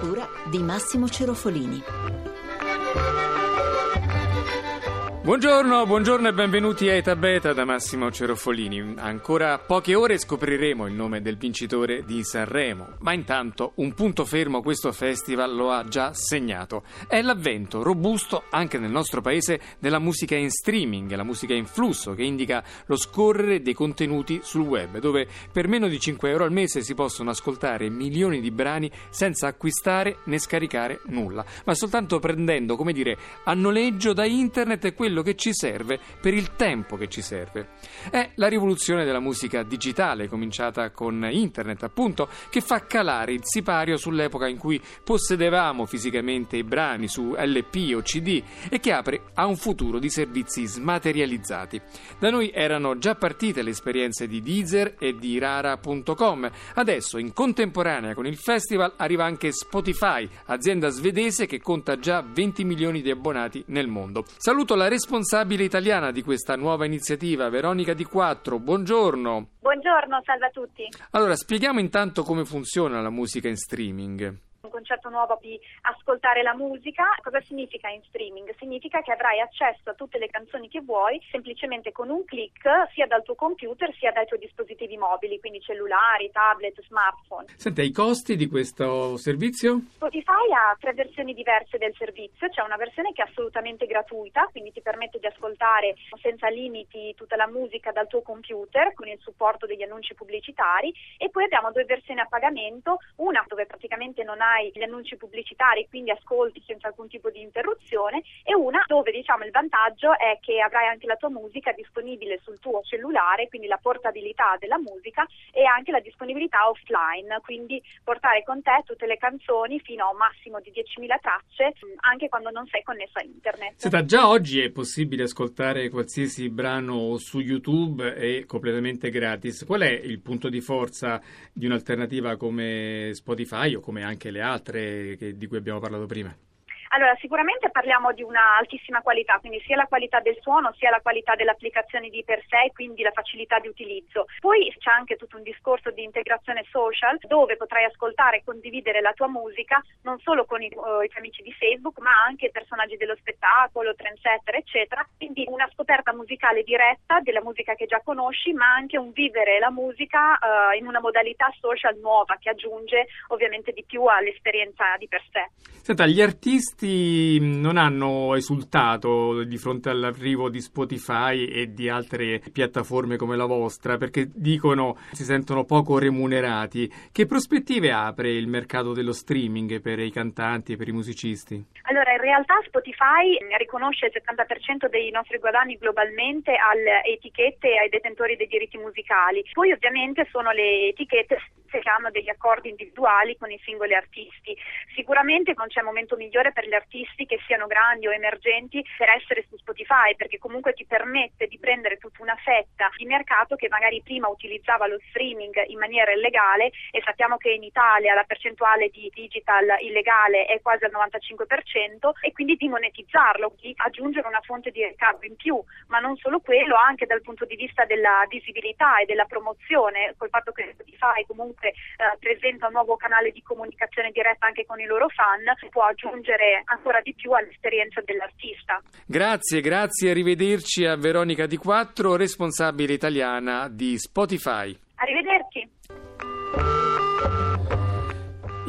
Cura di Massimo Cerofolini. Buongiorno, buongiorno e benvenuti a Eta Beta da Massimo Cerofolini. Ancora poche ore scopriremo il nome del vincitore di Sanremo, ma intanto un punto fermo questo festival lo ha già segnato. È l'avvento robusto anche nel nostro paese della musica in streaming, la musica in flusso che indica lo scorrere dei contenuti sul web, dove per meno di 5 euro al mese si possono ascoltare milioni di brani senza acquistare né scaricare nulla, ma soltanto prendendo, come dire, a noleggio da internet quello che ci serve per il tempo che ci serve. È la rivoluzione della musica digitale, cominciata con internet, appunto, che fa calare il sipario sull'epoca in cui possedevamo fisicamente i brani su LP o CD e che apre a un futuro di servizi smaterializzati. Da noi erano già partite le esperienze di Deezer e di Rara.com. Adesso, in contemporanea con il festival, arriva anche Spotify, azienda svedese che conta già 20 milioni di abbonati nel mondo. Saluto la responsabile italiana di questa nuova iniziativa, Veronica Di Quattro. Buongiorno. Buongiorno, salve a tutti. Allora, spieghiamo intanto come funziona la musica in streaming un concetto nuovo di ascoltare la musica. Cosa significa in streaming? Significa che avrai accesso a tutte le canzoni che vuoi semplicemente con un clic sia dal tuo computer sia dai tuoi dispositivi mobili, quindi cellulari, tablet, smartphone. Senti, i costi di questo servizio? Spotify ha tre versioni diverse del servizio, c'è una versione che è assolutamente gratuita, quindi ti permette di ascoltare senza limiti tutta la musica dal tuo computer con il supporto degli annunci pubblicitari e poi abbiamo due versioni a pagamento, una dove praticamente non hai gli annunci pubblicitari, quindi ascolti senza alcun tipo di interruzione, e una dove diciamo il vantaggio è che avrai anche la tua musica disponibile sul tuo cellulare, quindi la portabilità della musica e anche la disponibilità offline, quindi portare con te tutte le canzoni fino a un massimo di 10.000 tracce anche quando non sei connesso a internet. Senta, già oggi è possibile ascoltare qualsiasi brano su YouTube e completamente gratis. Qual è il punto di forza di un'alternativa come Spotify o come anche le altre che, di cui abbiamo parlato prima? Allora, sicuramente parliamo di una altissima qualità, quindi sia la qualità del suono sia la qualità dell'applicazione di per sé, quindi la facilità di utilizzo. Poi c'è anche tutto un discorso di integrazione social dove potrai ascoltare e condividere la tua musica non solo con i, uh, i tuoi amici di Facebook, ma anche personaggi dello spettacolo, trendsetter, eccetera. Quindi una scoperta musicale diretta della musica che già conosci, ma anche un vivere la musica uh, in una modalità social nuova che aggiunge ovviamente di più all'esperienza di per sé. Senta, gli artisti artisti non hanno esultato di fronte all'arrivo di Spotify e di altre piattaforme come la vostra perché dicono si sentono poco remunerati. Che prospettive apre il mercato dello streaming per i cantanti e per i musicisti? Allora, in realtà Spotify riconosce il 70% dei nostri guadagni globalmente alle etichette e ai detentori dei diritti musicali. Poi ovviamente sono le etichette che hanno degli accordi individuali con i singoli artisti. Sicuramente non c'è momento migliore per gli artisti che siano grandi o emergenti per essere su Spotify perché comunque ti permette di prendere tutta una fetta di mercato che magari prima utilizzava lo streaming in maniera illegale e sappiamo che in Italia la percentuale di digital illegale è quasi al 95% e quindi di monetizzarlo, di aggiungere una fonte di ricavo in più, ma non solo quello, anche dal punto di vista della visibilità e della promozione, col fatto che Spotify comunque eh, presenta un nuovo canale di comunicazione diretta anche con i loro fan, può aggiungere ancora di più all'esperienza dell'artista. Grazie, grazie, arrivederci a Veronica Di Quattro, responsabile italiana di Spotify.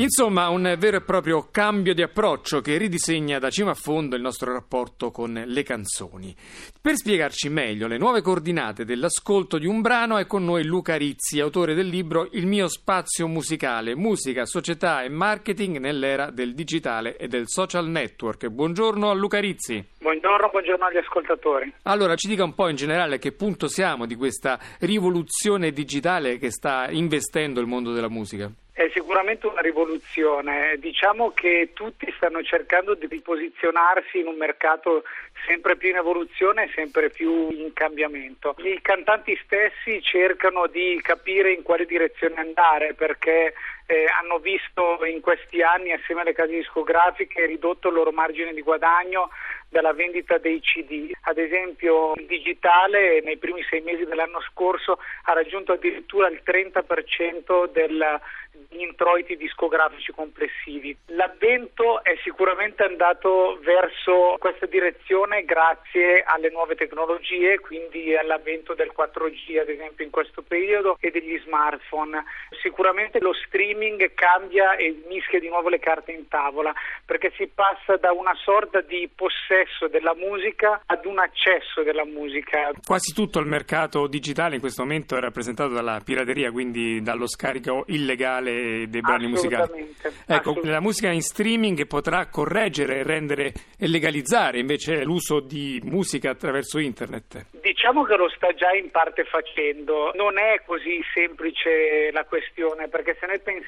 Insomma, un vero e proprio cambio di approccio che ridisegna da cima a fondo il nostro rapporto con le canzoni. Per spiegarci meglio le nuove coordinate dell'ascolto di un brano è con noi Luca Rizzi, autore del libro Il mio spazio musicale, musica, società e marketing nell'era del digitale e del social network. Buongiorno a Luca Rizzi. Buongiorno, buongiorno agli ascoltatori. Allora, ci dica un po' in generale a che punto siamo di questa rivoluzione digitale che sta investendo il mondo della musica. È sicuramente una rivoluzione. Diciamo che tutti stanno cercando di riposizionarsi in un mercato sempre più in evoluzione e sempre più in cambiamento. I cantanti stessi cercano di capire in quale direzione andare perché eh, hanno visto in questi anni assieme alle case discografiche ridotto il loro margine di guadagno dalla vendita dei CD. Ad esempio il digitale nei primi sei mesi dell'anno scorso ha raggiunto addirittura il 30% del gli introiti discografici complessivi. L'avvento è sicuramente andato verso questa direzione grazie alle nuove tecnologie, quindi all'avvento del 4G ad esempio in questo periodo e degli smartphone. Sicuramente lo streaming cambia e mischia di nuovo le carte in tavola perché si passa da una sorta di possesso della musica ad un accesso della musica. Quasi tutto il mercato digitale in questo momento è rappresentato dalla pirateria, quindi dallo scarico illegale dei brani musicali. Ecco, la musica in streaming potrà correggere, rendere e legalizzare invece l'uso di musica attraverso internet. Diciamo che lo sta già in parte facendo, non è così semplice la questione, perché se noi pensiamo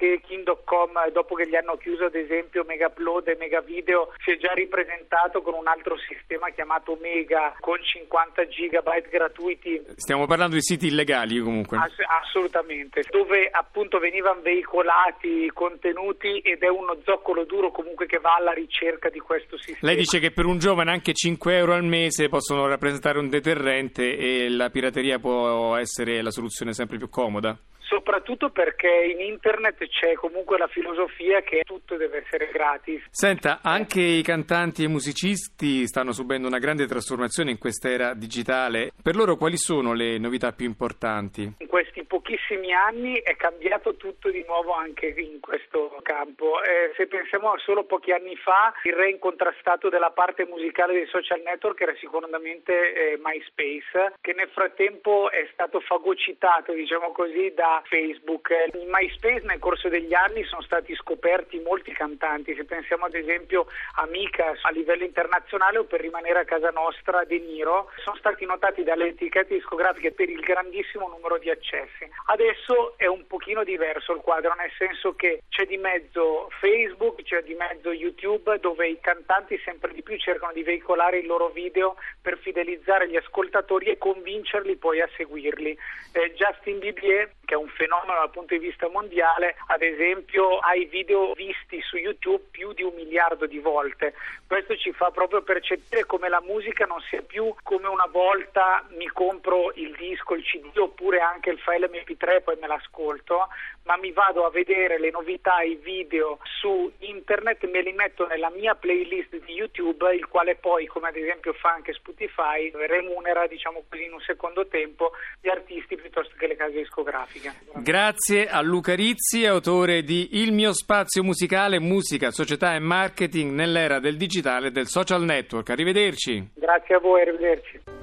che King.com, dopo che gli hanno chiuso ad esempio Megaupload e Megavideo, si è già ripresentato con un altro sistema chiamato Mega, con 50 gigabyte gratuiti. Stiamo parlando di siti illegali comunque. Ass- assolutamente, dove appunto venivano veicolati i contenuti ed è uno zoccolo duro comunque che va alla ricerca di questo sistema. Lei dice che per un giovane anche 5 euro al mese possono rappresentare un deterrente e la pirateria può essere la soluzione sempre più comoda? Soprattutto perché in internet c'è comunque la filosofia che tutto deve essere gratis. Senta, anche i cantanti e i musicisti stanno subendo una grande trasformazione in quest'era digitale. Per loro quali sono le novità più importanti? In questi pochissimi anni è cambiato tutto di nuovo anche in questo campo. Eh, se pensiamo a solo pochi anni fa, il re incontrastato della parte musicale dei social network era sicuramente eh, MySpace, che nel frattempo è stato fagocitato, diciamo così, da Facebook. In MySpace nel corso degli anni sono stati scoperti molti cantanti, se pensiamo ad esempio a Mika a livello internazionale o per rimanere a casa nostra De Niro, sono stati notati dalle etichette discografiche per il grandissimo numero di accessi. Adesso è un pochino diverso il quadro, nel senso che c'è di mezzo Facebook, c'è di mezzo YouTube dove i cantanti sempre di più cercano di veicolare i loro video per fidelizzare gli ascoltatori e convincerli poi a seguirli. Eh, Justin Bieber, che è un fenomeno dal punto di vista mondiale, ad esempio ha i video visti su YouTube più di un miliardo di volte. Questo ci fa proprio percepire come la musica non sia più come una volta mi compro il disco, il CD oppure anche il file MP3 e poi me l'ascolto, ma mi vado a vedere le novità, i video su internet, me li metto nella mia playlist di YouTube, il quale poi, come ad esempio fa anche Spotify, remunera, diciamo così, in un secondo tempo gli artisti piuttosto che le case discografiche. Grazie a Luca Rizzi, autore di Il mio spazio musicale, musica, società e marketing nell'era del digitale e del social network. Arrivederci. Grazie a voi, arrivederci.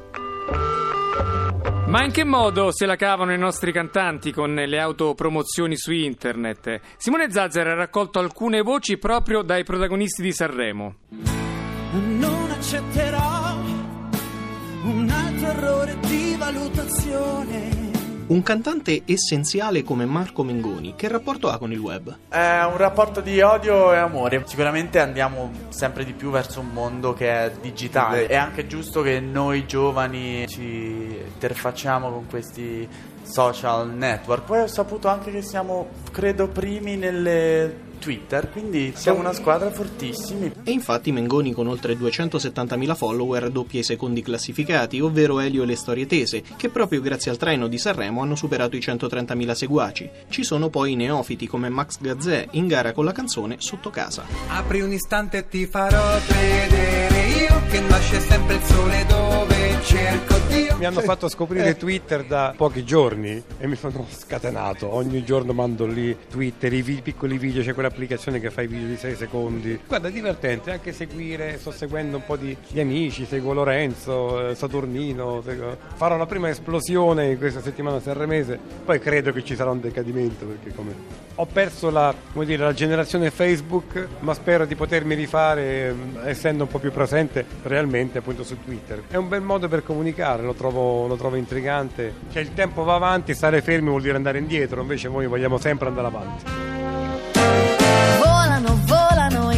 Ma in che modo se la cavano i nostri cantanti con le autopromozioni su internet? Simone Zazzera ha raccolto alcune voci proprio dai protagonisti di Sanremo. Non accetterò un altro errore di valutazione un cantante essenziale come Marco Mengoni, che rapporto ha con il web? È un rapporto di odio e amore. Sicuramente andiamo sempre di più verso un mondo che è digitale. È anche giusto che noi giovani ci interfacciamo con questi social network. Poi ho saputo anche che siamo, credo, primi nelle Twitter, quindi siamo una squadra fortissimi. E infatti Mengoni con oltre 270.000 follower doppia i secondi classificati, ovvero Elio e le storie tese, che proprio grazie al treno di Sanremo hanno superato i 130.000 seguaci. Ci sono poi i neofiti come Max Gazzè in gara con la canzone Sotto casa. Apri un istante e ti farò vedere io che nasce sempre il sole dove cerco Dio. Mi hanno fatto scoprire Twitter da pochi giorni e mi sono scatenato. Ogni giorno mando lì Twitter, i vi- piccoli video, c'è quell'applicazione che fa i video di 6 secondi. Guarda, è divertente anche seguire, sto seguendo un po' di, di amici, seguo Lorenzo, eh, Saturnino, seguo... farò la prima esplosione in questa settimana sanremese, poi credo che ci sarà un decadimento perché come ho perso la, dire, la generazione Facebook, ma spero di potermi rifare essendo un po' più presente realmente appunto su Twitter. È un bel modo per comunicare, lo trovo, lo trovo intrigante. Cioè il tempo va avanti, stare fermi vuol dire andare indietro, invece noi vogliamo sempre andare avanti.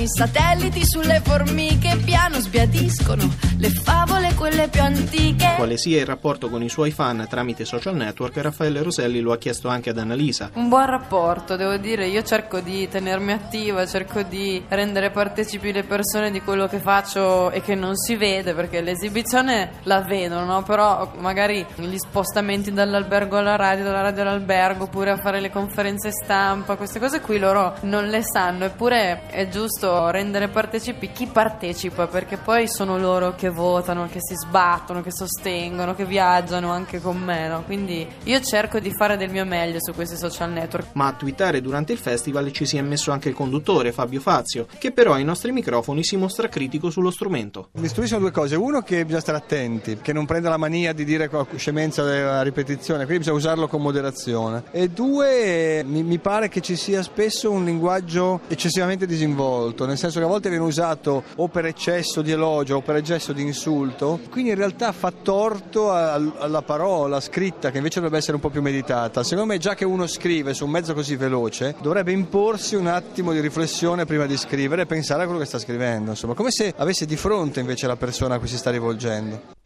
Satelliti sulle formiche, piano sbiadiscono le favole, quelle più antiche. Quale sia il rapporto con i suoi fan tramite social network, Raffaele Roselli lo ha chiesto anche ad Annalisa. Un buon rapporto, devo dire, io cerco di tenermi attiva, cerco di rendere partecipi le persone di quello che faccio e che non si vede, perché l'esibizione la vedono, no? però magari gli spostamenti dall'albergo alla radio, dalla radio all'albergo, oppure a fare le conferenze stampa, queste cose qui loro non le sanno, eppure è giusto rendere partecipi chi partecipa, perché poi sono loro che votano, che si sbattono, che sostengono, che viaggiano anche con me, no? quindi io cerco di fare del mio meglio su questi social network. Ma a twittare durante il festival ci si è messo anche il conduttore Fabio Fazio, che però ai nostri microfoni si mostra critico sullo strumento. Mi stupiscono due cose. Uno che bisogna stare attenti, che non prenda la mania di dire scemenza a ripetizione, quindi bisogna usarlo con moderazione. E due, mi, mi pare che ci sia spesso un linguaggio eccessivamente disinvolto, nel senso che a volte viene usato o per eccesso di elogio o per eccesso di insulto, quindi in realtà fa torto alla parola scritta che invece dovrebbe essere un po' più meditata. Secondo me già che uno scrive su un mezzo così veloce dovrebbe imporsi un attimo di riflessione prima di scrivere e pensare a quello che sta scrivendo, insomma, come se avesse di fronte invece la persona a cui si sta rivolgendo.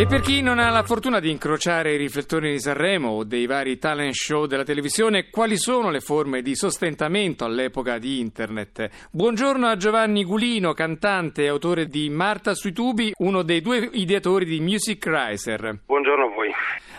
E per chi non ha la fortuna di incrociare i riflettori di Sanremo o dei vari talent show della televisione, quali sono le forme di sostentamento all'epoca di Internet? Buongiorno a Giovanni Gulino, cantante e autore di Marta sui tubi, uno dei due ideatori di Music Riser. Buongiorno a voi.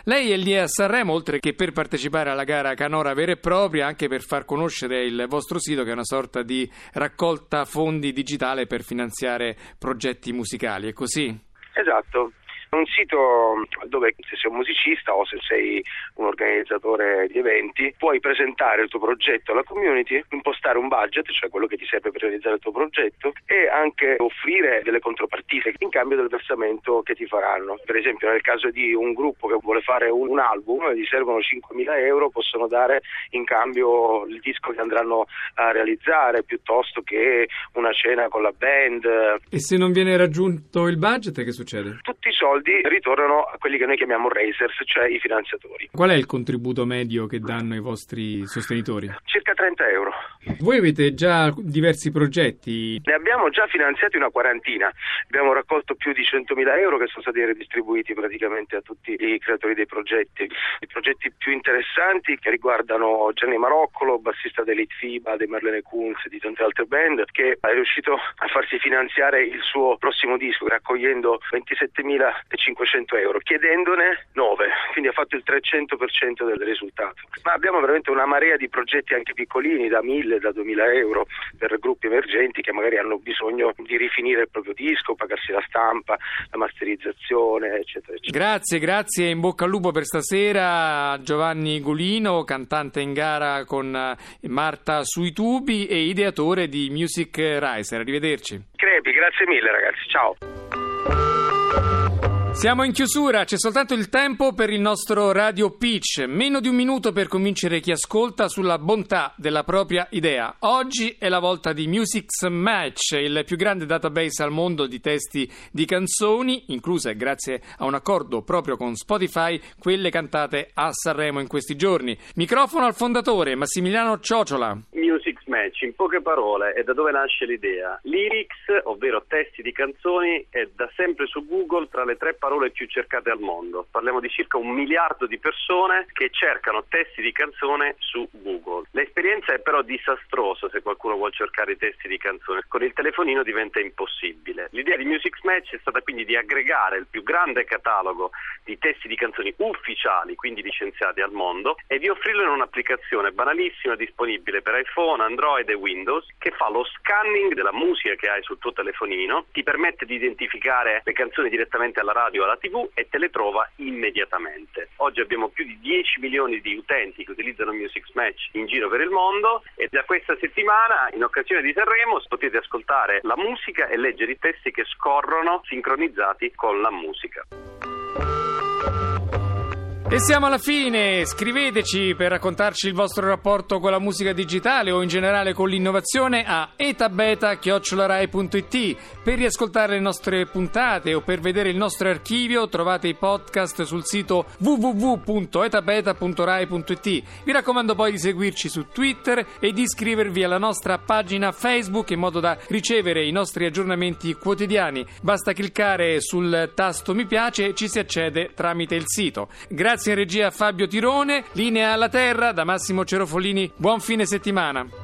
Lei è lì a Sanremo, oltre che per partecipare alla gara Canora vera e propria, anche per far conoscere il vostro sito, che è una sorta di raccolta fondi digitale per finanziare progetti musicali, è così? Esatto, un sito dove se sei un musicista o se sei un organizzatore di eventi puoi presentare il tuo progetto alla community, impostare un budget, cioè quello che ti serve per realizzare il tuo progetto e anche offrire delle contropartite in cambio del versamento che ti faranno. Per esempio nel caso di un gruppo che vuole fare un, album, gli servono 5.000 euro, possono dare in cambio il disco che andranno a realizzare piuttosto che una cena con la band. E se non viene raggiunto il budget che succede? Tutti i soldi soldi ritornano a quelli che noi chiamiamo racers, cioè i finanziatori. Qual è il contributo medio che danno i vostri sostenitori? Circa 30 euro. Voi avete già diversi progetti? Ne abbiamo già finanziati una quarantina. Abbiamo raccolto più di 100.000 euro che sono stati redistribuiti praticamente a tutti i creatori dei progetti. I progetti più interessanti che riguardano Gianni Maroccolo, bassista dell'Elite FIBA, dei Marlene Kunz e di tante altre band, che è riuscito a farsi finanziare il suo prossimo disco raccogliendo 27.000 500 euro, chiedendone 9, quindi ha fatto il 300% del risultato. Ma abbiamo veramente una marea di progetti anche piccolini, da 1000, da 2000 euro, per gruppi emergenti che magari hanno bisogno di rifinire il proprio disco, pagarsi la stampa, la masterizzazione, eccetera, eccetera. Grazie, grazie, in bocca al lupo per stasera Giovanni Gulino, cantante in gara con eh, Marta sui tubi e ideatore di Music Riser. Arrivederci. Crepi, grazie mille ragazzi, ciao. Siamo in chiusura, c'è soltanto il tempo per il nostro Radio Pitch. Meno di un minuto per convincere chi ascolta sulla bontà della propria idea. Oggi è la volta di Music's Match, il più grande database al mondo di testi di canzoni, incluse grazie a un accordo proprio con Spotify, quelle cantate a Sanremo in questi giorni. Microfono al fondatore, Massimiliano Ciociola. Match, in poche parole, è da dove nasce l'idea. Lyrics, ovvero testi di canzoni, è da sempre su Google tra le tre parole più cercate al mondo. Parliamo di circa un miliardo di persone che cercano testi di canzone su Google. L'esperienza è però disastrosa se qualcuno vuole cercare i testi di canzone. Con il telefonino diventa impossibile. L'idea di Music Match è stata quindi di aggregare il più grande catalogo di testi di canzoni ufficiali, quindi licenziati al mondo, e di offrirlo in un'applicazione banalissima disponibile per iPhone, Android e Windows che fa lo scanning della musica che hai sul tuo telefonino, ti permette di identificare le canzoni direttamente alla radio radio alla tv e te le trova immediatamente. Oggi abbiamo più di 10 milioni di utenti che utilizzano Music Match in giro per il mondo e da questa settimana in occasione di Sanremo potete ascoltare la musica e leggere i testi che scorrono sincronizzati con la musica. E siamo alla fine, scriveteci per raccontarci il vostro rapporto con la musica digitale o in generale con l'innovazione a etabeta.it. Per riascoltare le nostre puntate o per vedere il nostro archivio trovate i podcast sul sito www.etabeta.rai.it. Vi raccomando poi di seguirci su Twitter e di iscrivervi alla nostra pagina Facebook in modo da ricevere i nostri aggiornamenti quotidiani. Basta cliccare sul tasto mi piace e ci si accede tramite il sito. Grazie in regia a Fabio Tirone, linea alla terra da Massimo Cerofolini. Buon fine settimana.